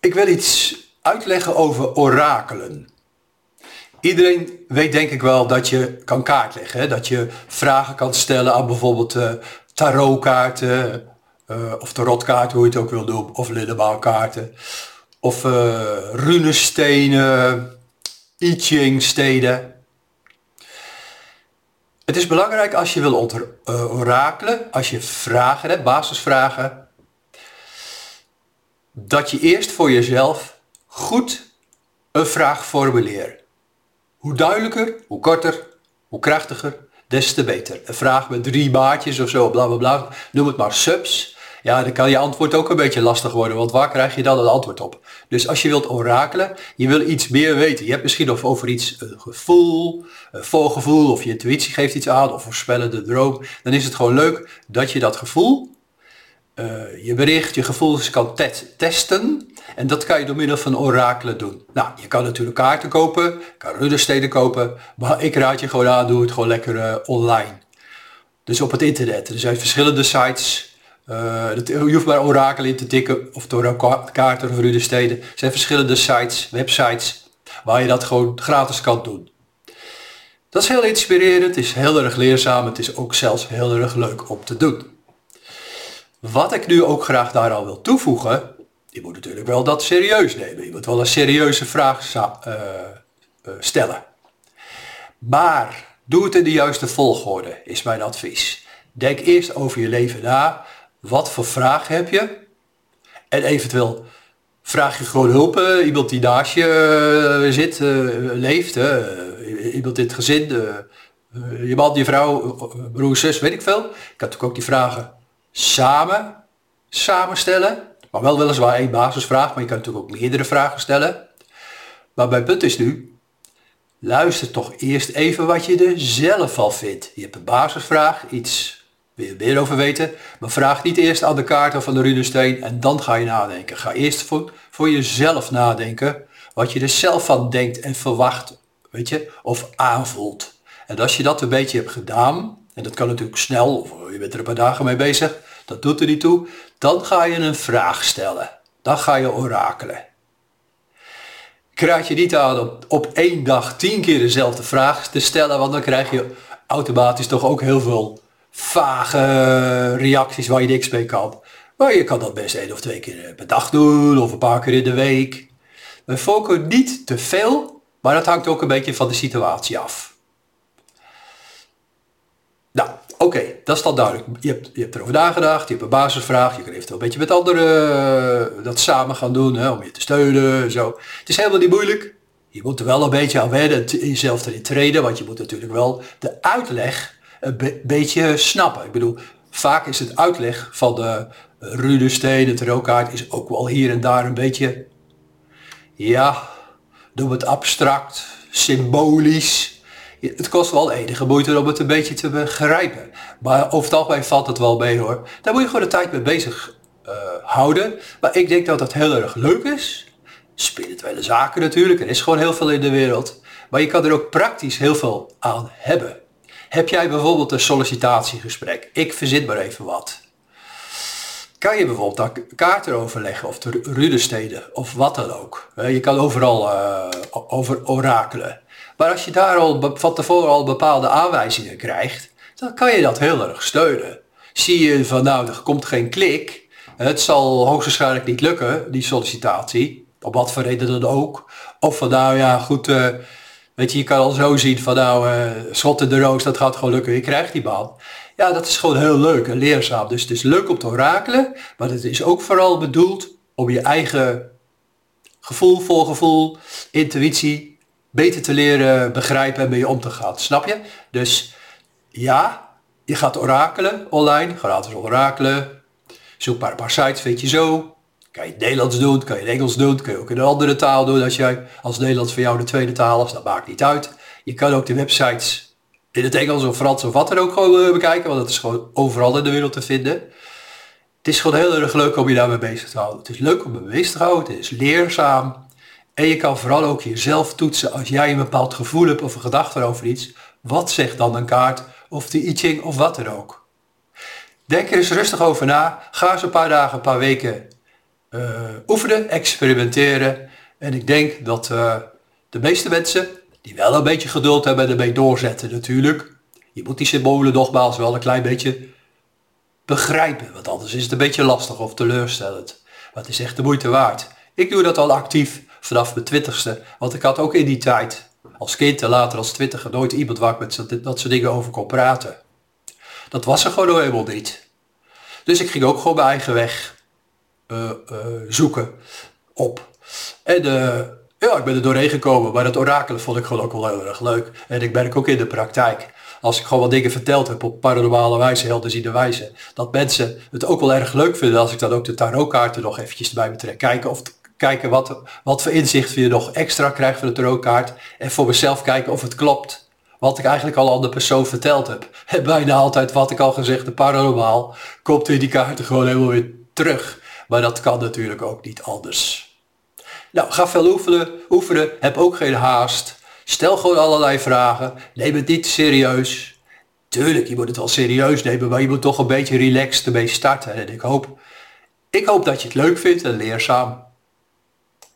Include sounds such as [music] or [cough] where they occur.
Ik wil iets uitleggen over orakelen. Iedereen weet denk ik wel dat je kan kaartleggen. Hè? Dat je vragen kan stellen aan bijvoorbeeld uh, tarotkaarten. Uh, of tarotkaarten, hoe je het ook wil doen. Of linnenbouwkaarten. Of uh, runestenen. I Ching steden. Het is belangrijk als je wil orakelen, als je vragen hebt, basisvragen, dat je eerst voor jezelf goed een vraag formuleert. Hoe duidelijker, hoe korter, hoe krachtiger, des te beter. Een vraag met drie baartjes of zo, bla bla bla, noem het maar subs. Ja, dan kan je antwoord ook een beetje lastig worden, want waar krijg je dan het antwoord op? Dus als je wilt orakelen, je wil iets meer weten. Je hebt misschien nog over iets een gevoel, een voorgevoel, of je intuïtie geeft iets aan, of voorspellende droom. Dan is het gewoon leuk dat je dat gevoel, uh, je bericht, je gevoelens kan testen. En dat kan je door middel van orakelen doen. Nou, je kan natuurlijk kaarten kopen, kan ruddersteden kopen, maar ik raad je gewoon aan, doe het gewoon lekker uh, online. Dus op het internet. Er zijn verschillende sites uh, je hoeft maar orakel in te tikken of door kaarten of rudesteden. Er zijn verschillende sites, websites, waar je dat gewoon gratis kan doen. Dat is heel inspirerend, het is heel erg leerzaam, het is ook zelfs heel erg leuk om te doen. Wat ik nu ook graag daar al wil toevoegen, je moet natuurlijk wel dat serieus nemen. Je moet wel een serieuze vraag uh, uh, stellen. Maar doe het in de juiste volgorde, is mijn advies. Denk eerst over je leven na. Wat voor vraag heb je? En eventueel vraag je gewoon hulp. Uh, iemand die naast je zit, leeft. iemand in het gezin. je man, je vrouw, broer, zus, weet ik veel. Ik kan natuurlijk ook die vragen samen samenstellen. Maar wel weliswaar één basisvraag. Maar je kan natuurlijk ook meerdere vragen stellen. Maar mijn punt is nu. Luister toch eerst even wat je er zelf al vindt. Je hebt een basisvraag, iets wil je meer over weten? Maar vraag niet eerst aan de kaart of aan de runesteen en dan ga je nadenken. Ga eerst voor, voor jezelf nadenken. Wat je er zelf van denkt en verwacht. Weet je? Of aanvoelt. En als je dat een beetje hebt gedaan, en dat kan natuurlijk snel, of je bent er een paar dagen mee bezig, dat doet er niet toe, dan ga je een vraag stellen. Dan ga je orakelen. Krijg je niet aan op, op één dag tien keer dezelfde vraag te stellen, want dan krijg je automatisch toch ook heel veel vage reacties waar je niks mee kan. Maar je kan dat best één of twee keer per dag doen of een paar keer in de week. We focussen niet te veel, maar dat hangt ook een beetje van de situatie af. Oké, dat is duidelijk. Je hebt, je hebt erover nagedacht, je hebt een basisvraag, je kan eventueel een beetje met anderen uh, dat samen gaan doen, hè, om je te steunen. Zo. Het is helemaal niet moeilijk. Je moet er wel een beetje aan wennen, jezelf erin treden, want je moet natuurlijk wel de uitleg een beetje snappen. Ik bedoel, vaak is het uitleg van de rude steden, de tarotkaart, is ook wel hier en daar een beetje, ja, noem het abstract, symbolisch. Het kost wel enige moeite om het een beetje te begrijpen. Maar over het algemeen valt het wel mee hoor. Daar moet je gewoon de tijd mee bezig uh, houden. Maar ik denk dat dat heel erg leuk is. Spirituele zaken natuurlijk. Er is gewoon heel veel in de wereld. Maar je kan er ook praktisch heel veel aan hebben. Heb jij bijvoorbeeld een sollicitatiegesprek? Ik verzin maar even wat. Kan je bijvoorbeeld kaarten overleggen of de rudesteden of wat dan ook. Je kan overal uh, over orakelen. Maar als je daar al van tevoren al bepaalde aanwijzingen krijgt, dan kan je dat heel erg steunen. Zie je van nou, er komt geen klik, het zal hoogstwaarschijnlijk niet lukken, die sollicitatie, op wat voor reden dan ook. Of van nou ja, goed, uh, Weet je, je kan al zo zien van nou, uh, schot in de roos, dat gaat gewoon lukken, je krijgt die baan. Ja, dat is gewoon heel leuk en leerzaam. Dus het is leuk om te orakelen, maar het is ook vooral bedoeld om je eigen gevoel, voorgevoel, intuïtie beter te leren begrijpen en mee om te gaan. Snap je? Dus ja, je gaat orakelen online, gratis orakelen. Zoek maar een paar sites, vind je zo. Kan je het Nederlands doen, kan je het Engels doen, kan je ook in een andere taal doen als jij als Nederlands voor jou de tweede taal is, dat maakt niet uit. Je kan ook de websites in het Engels of Frans of wat dan ook gewoon eh, bekijken, want dat is gewoon overal in de wereld te vinden. Het is gewoon heel erg leuk om je daarmee bezig te houden. Het is leuk om je bezig te houden, het is leerzaam. En je kan vooral ook jezelf toetsen als jij een bepaald gevoel hebt of een gedachte over iets. Wat zegt dan een kaart of de I Ching of wat dan ook. Denk er eens rustig over na. Ga eens een paar dagen, een paar weken uh, oefenen, experimenteren. En ik denk dat uh, de meeste mensen die wel een beetje geduld hebben en ermee doorzetten natuurlijk. Je moet die symbolen nogmaals wel een klein beetje begrijpen. Want anders is het een beetje lastig of teleurstellend. Maar het is echt de moeite waard. Ik doe dat al actief vanaf mijn twintigste. Want ik had ook in die tijd, als kind en later als twintiger, nooit iemand waar ik met dat soort dingen over kon praten. Dat was er gewoon helemaal niet. Dus ik ging ook gewoon mijn eigen weg uh, uh, zoeken op. En uh, ja, ik ben er doorheen gekomen, maar het orakelen vond ik gewoon ook wel heel erg leuk. En ik merk ook in de praktijk, als ik gewoon wat dingen verteld heb op paranormale wijze, helderziende wijze, dat mensen het ook wel erg leuk vinden als ik dan ook de tarotkaarten nog eventjes erbij betrek. Kijken of kijken wat, wat voor inzicht je nog extra krijgt van de tarotkaart. En voor mezelf kijken of het klopt. Wat ik eigenlijk al aan de persoon verteld heb. [laughs] En bijna altijd wat ik al gezegd heb, paranormaal, komt in die kaarten gewoon helemaal weer terug. Maar dat kan natuurlijk ook niet anders. Nou, ga veel oefenen, oefenen, heb ook geen haast. Stel gewoon allerlei vragen. Neem het niet serieus. Tuurlijk, je moet het wel serieus nemen, maar je moet toch een beetje relaxed ermee starten. En ik hoop, ik hoop dat je het leuk vindt en leerzaam.